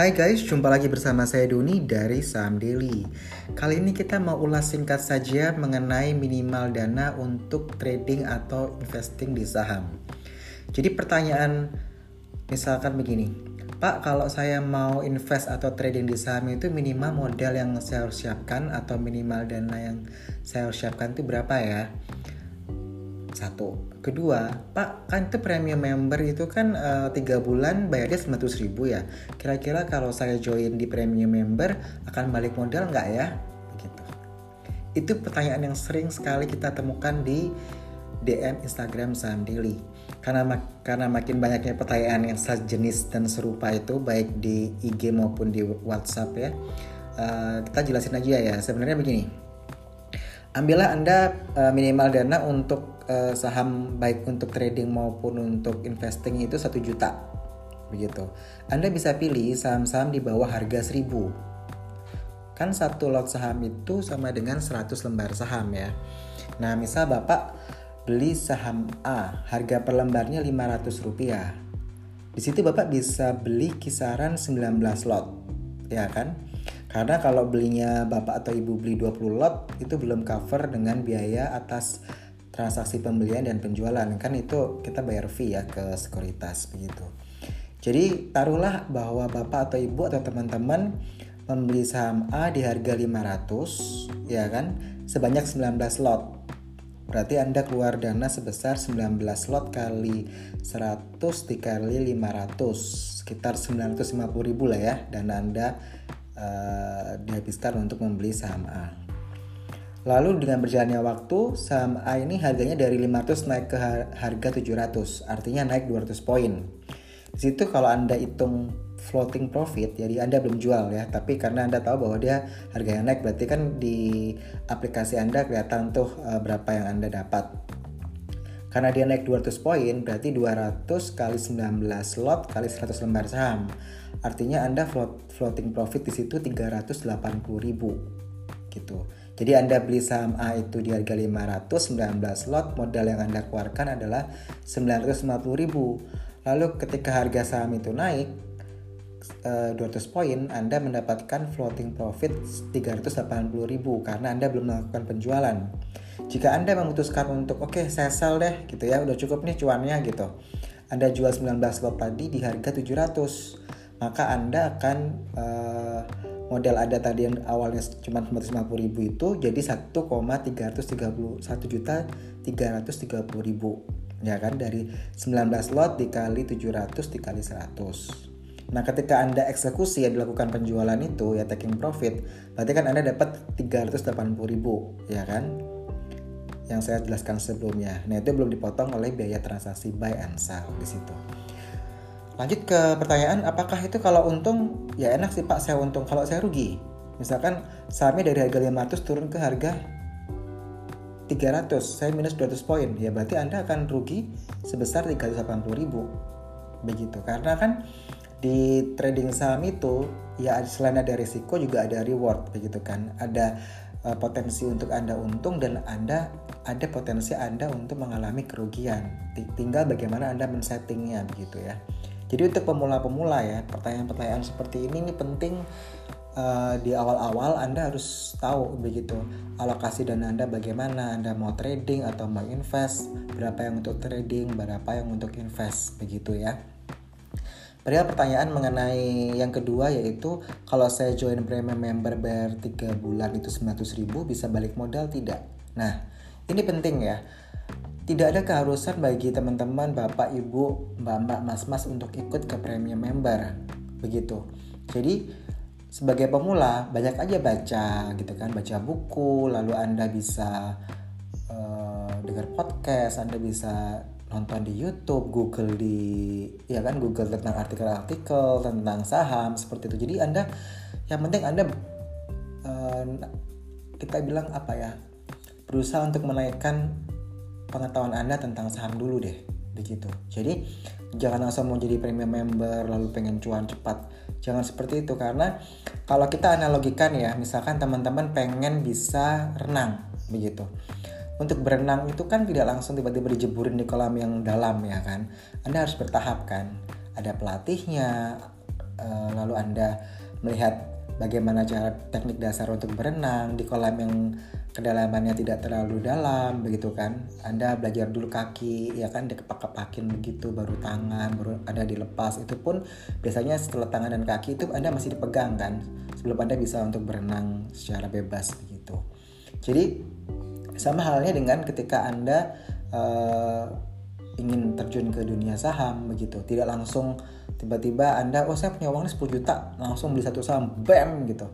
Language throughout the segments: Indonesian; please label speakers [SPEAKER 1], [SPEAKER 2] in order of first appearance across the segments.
[SPEAKER 1] Hai guys, jumpa lagi bersama saya Doni dari Saham Daily. Kali ini kita mau ulas singkat saja mengenai minimal dana untuk trading atau investing di saham. Jadi pertanyaan misalkan begini, Pak kalau saya mau invest atau trading di saham itu minimal modal yang saya harus siapkan atau minimal dana yang saya harus siapkan itu berapa ya? Satu. Kedua, Pak, kan itu premium member itu kan eh, tiga uh, bulan bayarnya 900 ribu ya. Kira-kira kalau saya join di premium member akan balik modal nggak ya? Begitu. Itu pertanyaan yang sering sekali kita temukan di DM Instagram Saham Daily. Karena mak karena makin banyaknya pertanyaan yang sejenis dan serupa itu baik di IG maupun di WhatsApp ya. Uh, kita jelasin aja ya. Sebenarnya begini ambillah Anda uh, minimal dana untuk uh, saham baik untuk trading maupun untuk investing itu satu juta begitu. Anda bisa pilih saham-saham di bawah harga 1000. Kan satu lot saham itu sama dengan 100 lembar saham ya. Nah, misal Bapak beli saham A, harga per lembarnya 500 rupiah. Di situ Bapak bisa beli kisaran 19 lot, ya kan? Karena kalau belinya bapak atau ibu beli 20 lot itu belum cover dengan biaya atas transaksi pembelian dan penjualan kan itu kita bayar fee ya ke sekuritas begitu. Jadi taruhlah bahwa bapak atau ibu atau teman-teman membeli saham A di harga 500 ya kan sebanyak 19 lot. Berarti Anda keluar dana sebesar 19 lot kali 100 dikali 500 sekitar 950 ribu lah ya dana Anda uh, dihabiskan untuk membeli saham A. Lalu dengan berjalannya waktu, saham A ini harganya dari 500 naik ke harga 700, artinya naik 200 poin. Di situ kalau Anda hitung floating profit, jadi Anda belum jual ya, tapi karena Anda tahu bahwa dia harganya naik, berarti kan di aplikasi Anda kelihatan tuh uh, berapa yang Anda dapat. Karena dia naik 200 poin, berarti 200 kali 19 slot kali 100 lembar saham. Artinya Anda float, floating profit di situ 380.000 gitu. Jadi Anda beli saham A itu di harga 500, 19 lot, modal yang Anda keluarkan adalah 950.000. Lalu ketika harga saham itu naik 200 eh, poin, Anda mendapatkan floating profit 380.000 karena Anda belum melakukan penjualan. Jika Anda memutuskan untuk oke okay, saya sell deh gitu ya, udah cukup nih cuannya gitu. Anda jual 19 lot tadi di harga 700 maka Anda akan uh, modal Anda tadi yang awalnya cuma 450 ribu itu jadi 1,331 juta 330 ribu ya kan? Dari 19 lot dikali 700 dikali 100 nah ketika anda eksekusi ya dilakukan penjualan itu ya taking profit berarti kan anda dapat 380 ribu ya kan? Yang saya jelaskan sebelumnya. Nah itu belum dipotong oleh biaya transaksi buy and sell di situ Lanjut ke pertanyaan, apakah itu kalau untung ya enak sih Pak saya untung, kalau saya rugi. Misalkan sahamnya dari harga 500 turun ke harga 300, saya minus 200 poin, ya berarti Anda akan rugi sebesar 380 ribu. Begitu, karena kan di trading saham itu ya selain ada risiko juga ada reward begitu kan. Ada uh, potensi untuk Anda untung dan Anda ada potensi Anda untuk mengalami kerugian. Tinggal bagaimana Anda men-settingnya begitu ya. Jadi untuk pemula-pemula ya, pertanyaan-pertanyaan seperti ini ini penting uh, di awal-awal Anda harus tahu begitu alokasi dana Anda bagaimana Anda mau trading atau mau invest, berapa yang untuk trading, berapa yang untuk invest begitu ya. Padahal pertanyaan mengenai yang kedua yaitu kalau saya join premium member bayar 3 bulan itu 900 ribu bisa balik modal tidak? Nah ini penting ya tidak ada keharusan bagi teman-teman, bapak, ibu, mbak-mbak, mas-mas untuk ikut ke premium member. Begitu. Jadi sebagai pemula banyak aja baca gitu kan, baca buku, lalu Anda bisa uh, dengar podcast, Anda bisa nonton di YouTube, Google di ya kan Google tentang artikel-artikel tentang saham seperti itu. Jadi Anda yang penting Anda uh, kita bilang apa ya? berusaha untuk menaikkan pengetahuan Anda tentang saham dulu deh begitu. Jadi jangan langsung mau jadi premium member lalu pengen cuan cepat. Jangan seperti itu karena kalau kita analogikan ya, misalkan teman-teman pengen bisa renang begitu. Untuk berenang itu kan tidak langsung tiba-tiba dijeburin di kolam yang dalam ya kan. Anda harus bertahap kan. Ada pelatihnya, uh, lalu Anda melihat bagaimana cara teknik dasar untuk berenang di kolam yang kedalamannya tidak terlalu dalam begitu kan. Anda belajar dulu kaki ya kan dikepak-kepakin begitu baru tangan baru ada dilepas. Itu pun biasanya setelah tangan dan kaki itu Anda masih dipegang kan sebelum Anda bisa untuk berenang secara bebas begitu. Jadi sama halnya dengan ketika Anda uh, ingin terjun ke dunia saham begitu. Tidak langsung tiba-tiba anda oh saya punya uang 10 juta. Langsung beli satu saham bam gitu.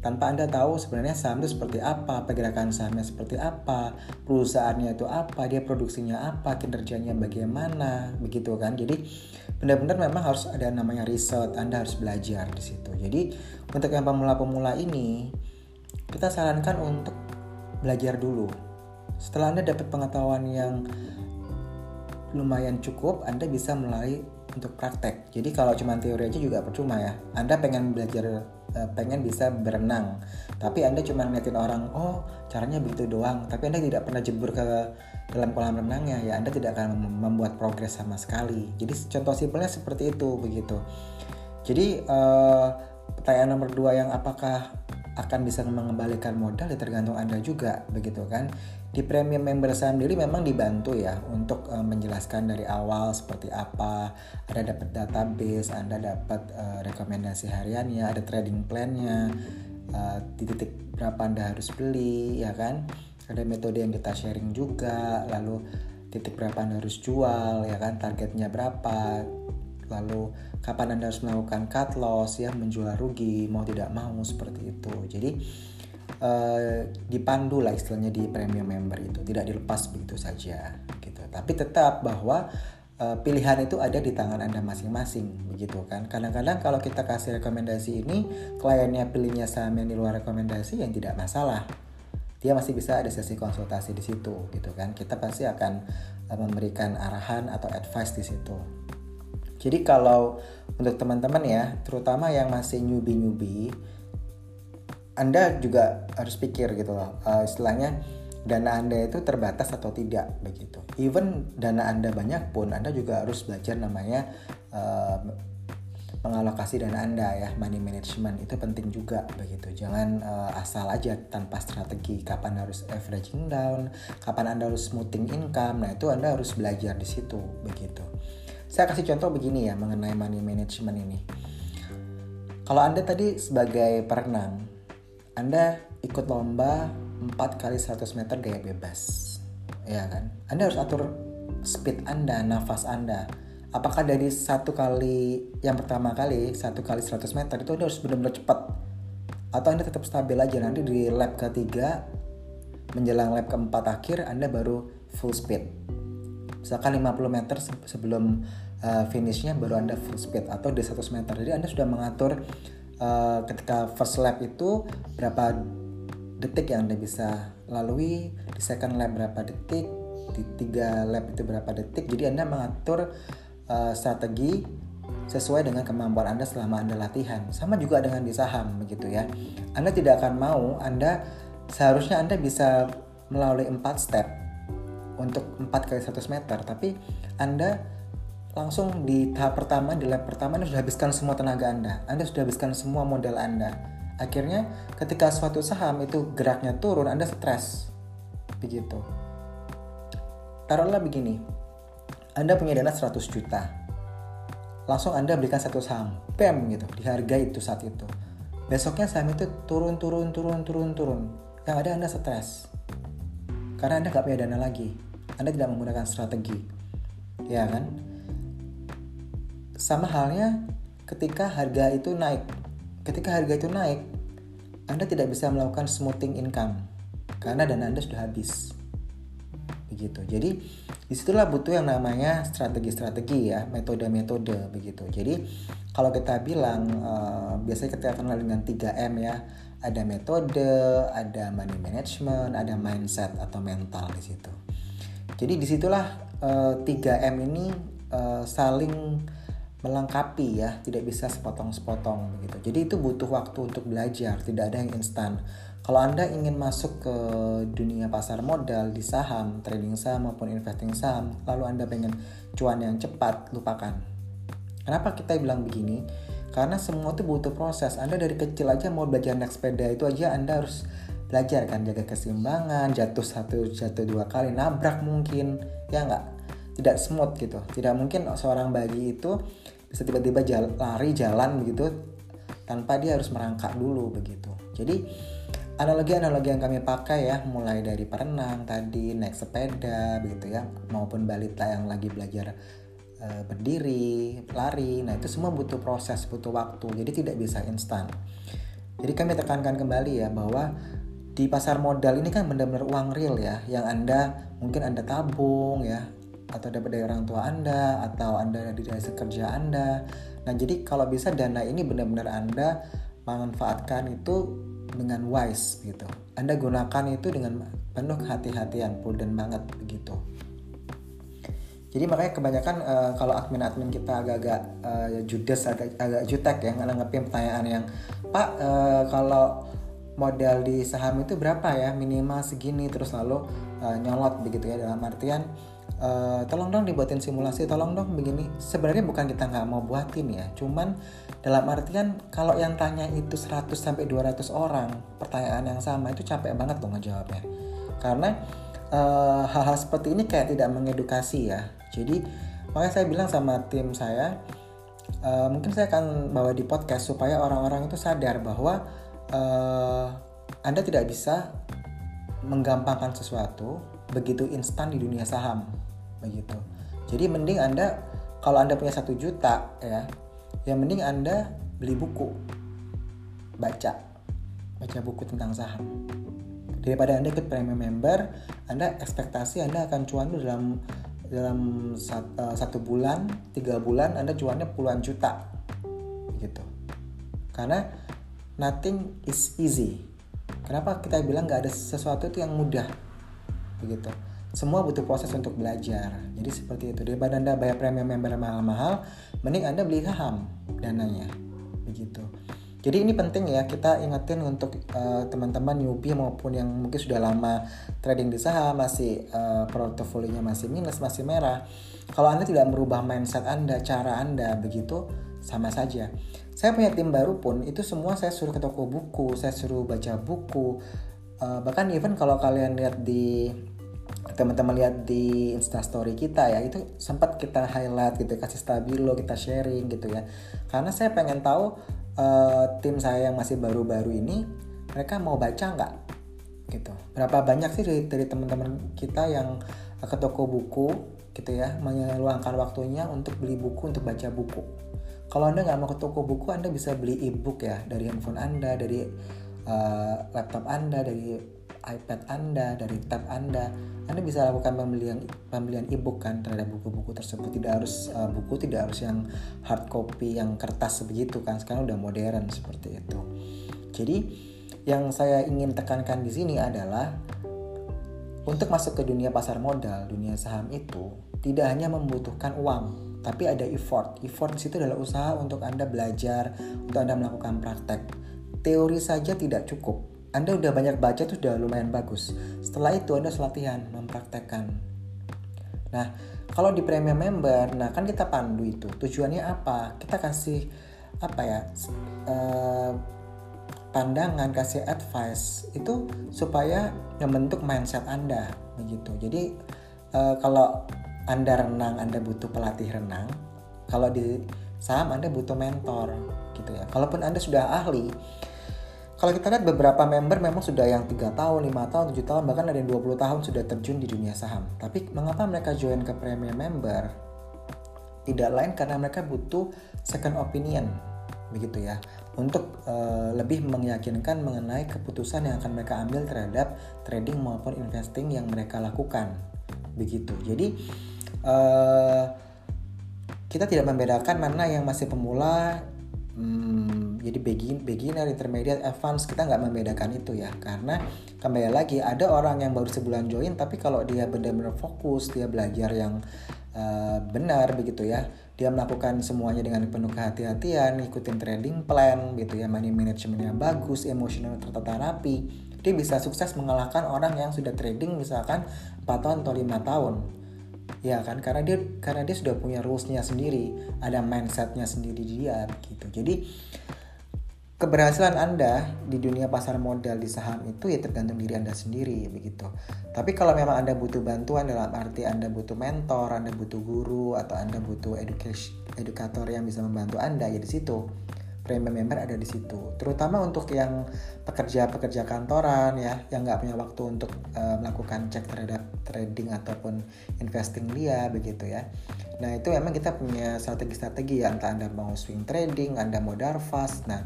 [SPEAKER 1] Tanpa anda tahu sebenarnya saham itu seperti apa pergerakan sahamnya seperti apa perusahaannya itu apa dia produksinya apa kinerjanya bagaimana begitu kan. Jadi benar-benar memang harus ada namanya riset anda harus belajar di situ. Jadi untuk yang pemula-pemula ini kita sarankan untuk belajar dulu. Setelah anda dapat pengetahuan yang lumayan cukup, Anda bisa mulai untuk praktek. Jadi kalau cuma teori aja juga percuma ya. Anda pengen belajar, eh, pengen bisa berenang, tapi Anda cuma ngeliatin orang, oh caranya begitu doang, tapi Anda tidak pernah jebur ke dalam kolam renangnya, ya Anda tidak akan membuat progres sama sekali. Jadi contoh simpelnya seperti itu begitu. Jadi uh, pertanyaan nomor dua yang apakah akan bisa mengembalikan modal ya tergantung Anda juga begitu kan di premium member sendiri memang dibantu ya untuk uh, menjelaskan dari awal seperti apa. Ada dapat database anda dapat uh, rekomendasi hariannya ada trading plannya uh, di titik berapa anda harus beli ya kan? Ada metode yang kita sharing juga lalu titik berapa anda harus jual ya kan? Targetnya berapa? Lalu kapan anda harus melakukan cut loss ya menjual rugi mau tidak mau seperti itu. Jadi uh, dipandu lah istilahnya di premium member itu tidak dilepas begitu saja gitu. Tapi tetap bahwa uh, pilihan itu ada di tangan anda masing-masing begitu kan. Kadang-kadang kalau kita kasih rekomendasi ini kliennya pilihnya saham yang di luar rekomendasi yang tidak masalah. Dia masih bisa ada sesi konsultasi di situ gitu kan. Kita pasti akan uh, memberikan arahan atau advice di situ. Jadi kalau untuk teman-teman ya terutama yang masih newbie-newbie anda juga harus pikir gitu loh uh, istilahnya dana Anda itu terbatas atau tidak begitu. Even dana Anda banyak pun Anda juga harus belajar namanya uh, mengalokasi dana Anda ya, money management itu penting juga begitu. Jangan uh, asal aja tanpa strategi kapan harus averaging down, kapan Anda harus smoothing income. Nah, itu Anda harus belajar di situ begitu. Saya kasih contoh begini ya mengenai money management ini. Kalau Anda tadi sebagai perenang anda ikut lomba 4 kali 100 meter gaya bebas. Ya kan? Anda harus atur speed Anda, nafas Anda. Apakah dari satu kali yang pertama kali satu kali 100 meter itu Anda harus benar-benar cepat atau Anda tetap stabil aja nanti di lap ketiga menjelang lap keempat akhir Anda baru full speed. Misalkan 50 meter sebelum uh, finishnya baru Anda full speed atau di 100 meter. Jadi Anda sudah mengatur uh, ketika first lap itu berapa detik yang anda bisa lalui? Di second lap berapa detik? Di tiga lap itu berapa detik? Jadi anda mengatur uh, strategi sesuai dengan kemampuan anda selama anda latihan. Sama juga dengan di saham begitu ya. Anda tidak akan mau anda seharusnya anda bisa melalui empat step untuk 4 kali 100 meter. Tapi anda langsung di tahap pertama di lap pertama Anda sudah habiskan semua tenaga Anda. Anda sudah habiskan semua modal Anda. Akhirnya ketika suatu saham itu geraknya turun Anda stres. Begitu. Taruhlah begini. Anda punya dana 100 juta. Langsung Anda belikan satu saham. PEM gitu. Dihargai itu saat itu. Besoknya saham itu turun turun turun turun turun. Yang ada Anda stres. Karena Anda nggak punya dana lagi. Anda tidak menggunakan strategi. Ya kan sama halnya ketika harga itu naik. Ketika harga itu naik, Anda tidak bisa melakukan smoothing income karena dana Anda sudah habis. Begitu. Jadi di situlah butuh yang namanya strategi-strategi ya, metode-metode begitu. Jadi kalau kita bilang uh, biasanya kita kenal dengan 3M ya. Ada metode, ada money management, ada mindset atau mental di situ. Jadi di situlah uh, eh, 3M ini uh, saling melengkapi ya, tidak bisa sepotong-sepotong begitu. Jadi itu butuh waktu untuk belajar, tidak ada yang instan. Kalau Anda ingin masuk ke dunia pasar modal di saham, trading saham maupun investing saham, lalu Anda pengen cuan yang cepat, lupakan. Kenapa kita bilang begini? karena semua itu butuh proses anda dari kecil aja mau belajar naik sepeda itu aja anda harus belajar kan jaga keseimbangan jatuh satu jatuh dua kali nabrak mungkin ya nggak tidak smooth gitu. Tidak mungkin seorang bayi itu bisa tiba-tiba jala, lari jalan begitu tanpa dia harus merangkak dulu begitu. Jadi analogi-analogi yang kami pakai ya mulai dari perenang tadi naik sepeda begitu ya maupun balita yang lagi belajar e, berdiri lari nah itu semua butuh proses butuh waktu. Jadi tidak bisa instan. Jadi kami tekankan kembali ya bahwa di pasar modal ini kan benar-benar uang real ya yang anda mungkin anda tabung ya atau dapat dari orang tua anda atau anda dari hasil kerja anda. Nah jadi kalau bisa dana ini benar-benar anda manfaatkan itu dengan wise gitu. Anda gunakan itu dengan penuh kehati-hatian prudent banget begitu. Jadi makanya kebanyakan uh, kalau admin-admin kita agak-agak uh, judes agak agak jutek ya nganggepin pertanyaan yang Pak uh, kalau modal di saham itu berapa ya? Minimal segini terus lalu uh, nyolot begitu ya dalam artian uh, tolong dong dibuatin simulasi tolong dong begini. Sebenarnya bukan kita nggak mau buatin ya cuman dalam artian kalau yang tanya itu 100 sampai 200 orang pertanyaan yang sama itu capek banget loh ngejawabnya. Karena uh, hal-hal seperti ini kayak tidak mengedukasi ya. Jadi makanya saya bilang sama tim saya uh, mungkin saya akan bawa di podcast supaya orang-orang itu sadar bahwa uh, Anda tidak bisa menggampangkan sesuatu begitu instan di dunia saham begitu. Jadi mending Anda kalau Anda punya satu juta ya, ya mending Anda beli buku, baca, baca buku tentang saham. Daripada Anda ikut premium member, Anda ekspektasi Anda akan cuan dalam dalam eh, satu bulan, tiga bulan Anda cuannya puluhan juta, gitu. Karena nothing is easy. Kenapa kita bilang nggak ada sesuatu itu yang mudah, begitu. Semua butuh proses untuk belajar. Jadi seperti itu. Daripada anda bayar premium member mahal-mahal, mending anda beli saham dananya, begitu. Jadi ini penting ya kita ingetin untuk uh, teman-teman newbie maupun yang mungkin sudah lama trading di saham masih uh, portofolionya masih minus masih merah. Kalau anda tidak merubah mindset anda, cara anda begitu sama saja saya punya tim baru pun itu semua saya suruh ke toko buku saya suruh baca buku uh, bahkan even kalau kalian lihat di teman-teman lihat di instastory kita ya itu sempat kita highlight gitu kasih stabilo kita sharing gitu ya. Karena saya pengen tahu uh, tim saya yang masih baru-baru ini mereka mau baca nggak? Gitu. Berapa banyak sih dari, dari teman-teman kita yang ke toko buku gitu ya meluangkan waktunya untuk beli buku untuk baca buku? Kalau Anda nggak mau ke toko buku, Anda bisa beli e-book ya dari handphone Anda, dari uh, laptop Anda, dari iPad Anda, dari tab Anda. Anda bisa lakukan pembelian pembelian e-book kan terhadap buku-buku tersebut. Tidak harus uh, buku, tidak harus yang hard copy, yang kertas begitu kan. Sekarang udah modern seperti itu. Jadi yang saya ingin tekankan di sini adalah untuk masuk ke dunia pasar modal, dunia saham itu tidak hanya membutuhkan uang, tapi ada effort. Effort di situ adalah usaha untuk Anda belajar, untuk Anda melakukan praktek. Teori saja tidak cukup. Anda udah banyak baca itu sudah lumayan bagus. Setelah itu Anda latihan mempraktekkan. Nah, kalau di premium member, nah kan kita pandu itu. Tujuannya apa? Kita kasih apa ya? Uh, pandangan, kasih advice itu supaya membentuk mindset Anda begitu. Jadi uh, kalau anda renang, Anda butuh pelatih renang. Kalau di saham Anda butuh mentor gitu ya. Kalaupun Anda sudah ahli, kalau kita lihat beberapa member memang sudah yang tiga tahun, lima tahun, tujuh tahun, bahkan ada yang 20 tahun sudah terjun di dunia saham. Tapi mengapa mereka join ke premium member? Tidak lain karena mereka butuh second opinion begitu ya untuk uh, lebih meyakinkan mengenai keputusan yang akan mereka ambil terhadap trading maupun investing yang mereka lakukan begitu jadi uh, kita tidak membedakan mana yang masih pemula hmm, jadi begin, beginner, intermediate, advance kita nggak membedakan itu ya. Karena kembali lagi ada orang yang baru sebulan join tapi kalau dia benar-benar fokus dia belajar yang uh, benar begitu ya dia melakukan semuanya dengan penuh kehati-hatian ikutin trading plan gitu ya money managementnya bagus emosional tertata rapi dia bisa sukses mengalahkan orang yang sudah trading misalkan 4 tahun atau lima tahun. Ya kan karena dia karena dia sudah punya rulesnya sendiri ada mindsetnya sendiri dia gitu. Jadi keberhasilan Anda di dunia pasar modal di saham itu ya tergantung diri Anda sendiri begitu. Tapi kalau memang Anda butuh bantuan dalam arti Anda butuh mentor, Anda butuh guru atau Anda butuh edukator yang bisa membantu Anda ya di situ premium member ada di situ. Terutama untuk yang pekerja-pekerja kantoran ya, yang nggak punya waktu untuk uh, melakukan cek terhadap trading ataupun investing dia begitu ya. Nah itu memang kita punya strategi-strategi ya, entah anda mau swing trading, anda mau fast. Nah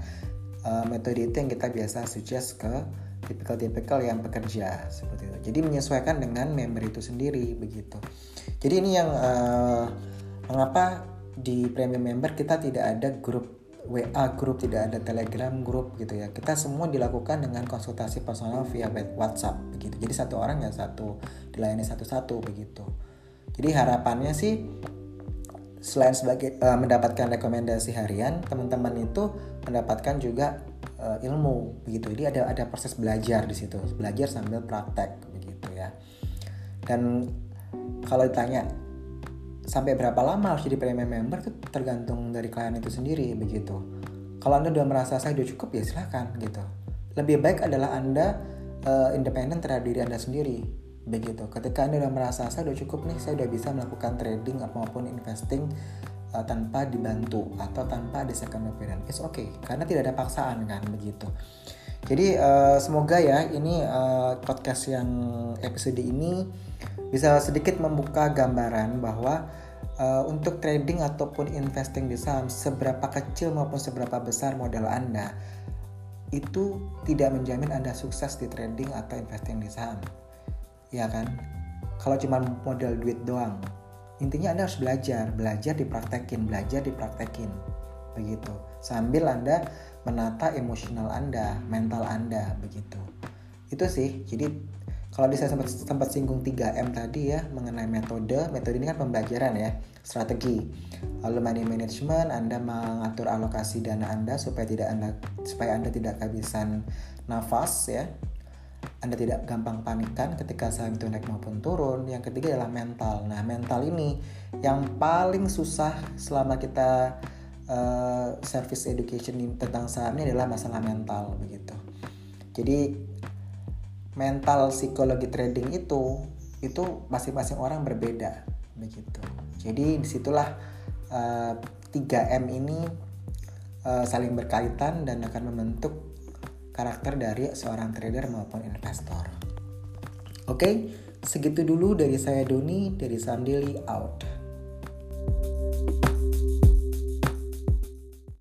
[SPEAKER 1] uh, metode itu yang kita biasa suggest ke tipikal-tipikal yang pekerja seperti itu. Jadi menyesuaikan dengan member itu sendiri begitu. Jadi ini yang uh, mengapa di premium member kita tidak ada grup WA grup, tidak ada Telegram grup gitu ya. Kita semua dilakukan dengan konsultasi personal via WhatsApp begitu. Jadi satu orang ya satu dilayani satu-satu begitu. Jadi harapannya sih selain sebagai uh, mendapatkan rekomendasi harian, teman-teman itu mendapatkan juga uh, ilmu begitu. Jadi ada ada proses belajar di situ, belajar sambil praktek begitu ya. Dan kalau ditanya sampai berapa lama harus jadi premium member itu tergantung dari klien itu sendiri begitu. Kalau anda sudah merasa saya sudah cukup ya silahkan gitu. Lebih baik adalah anda uh, independen terhadap diri anda sendiri begitu. Ketika anda sudah merasa saya sudah cukup nih, saya sudah bisa melakukan trading maupun investing uh, tanpa dibantu atau tanpa ada second opinion, it's okay karena tidak ada paksaan kan begitu. Jadi uh, semoga ya ini uh, podcast yang episode ini bisa sedikit membuka gambaran bahwa uh, untuk trading ataupun investing di saham seberapa kecil maupun seberapa besar modal Anda itu tidak menjamin Anda sukses di trading atau investing di saham. Ya kan? Kalau cuma modal duit doang. Intinya Anda harus belajar, belajar dipraktekin, belajar dipraktekin. Begitu. Sambil Anda menata emosional Anda, mental Anda begitu. Itu sih. Jadi kalau saya sempat sempat singgung 3M tadi ya mengenai metode, metode ini kan pembelajaran ya, strategi. Lalu money management, Anda mengatur alokasi dana Anda supaya tidak Anda supaya Anda tidak kehabisan nafas ya. Anda tidak gampang panikan ketika saham itu naik maupun turun. Yang ketiga adalah mental. Nah, mental ini yang paling susah selama kita uh, service education tentang saham ini adalah masalah mental begitu. Jadi mental psikologi trading itu itu masing-masing orang berbeda begitu. Jadi di situlah uh, eh, 3M ini uh, saling berkaitan dan akan membentuk karakter dari seorang trader maupun investor. Oke, segitu dulu dari saya Doni dari Daily out.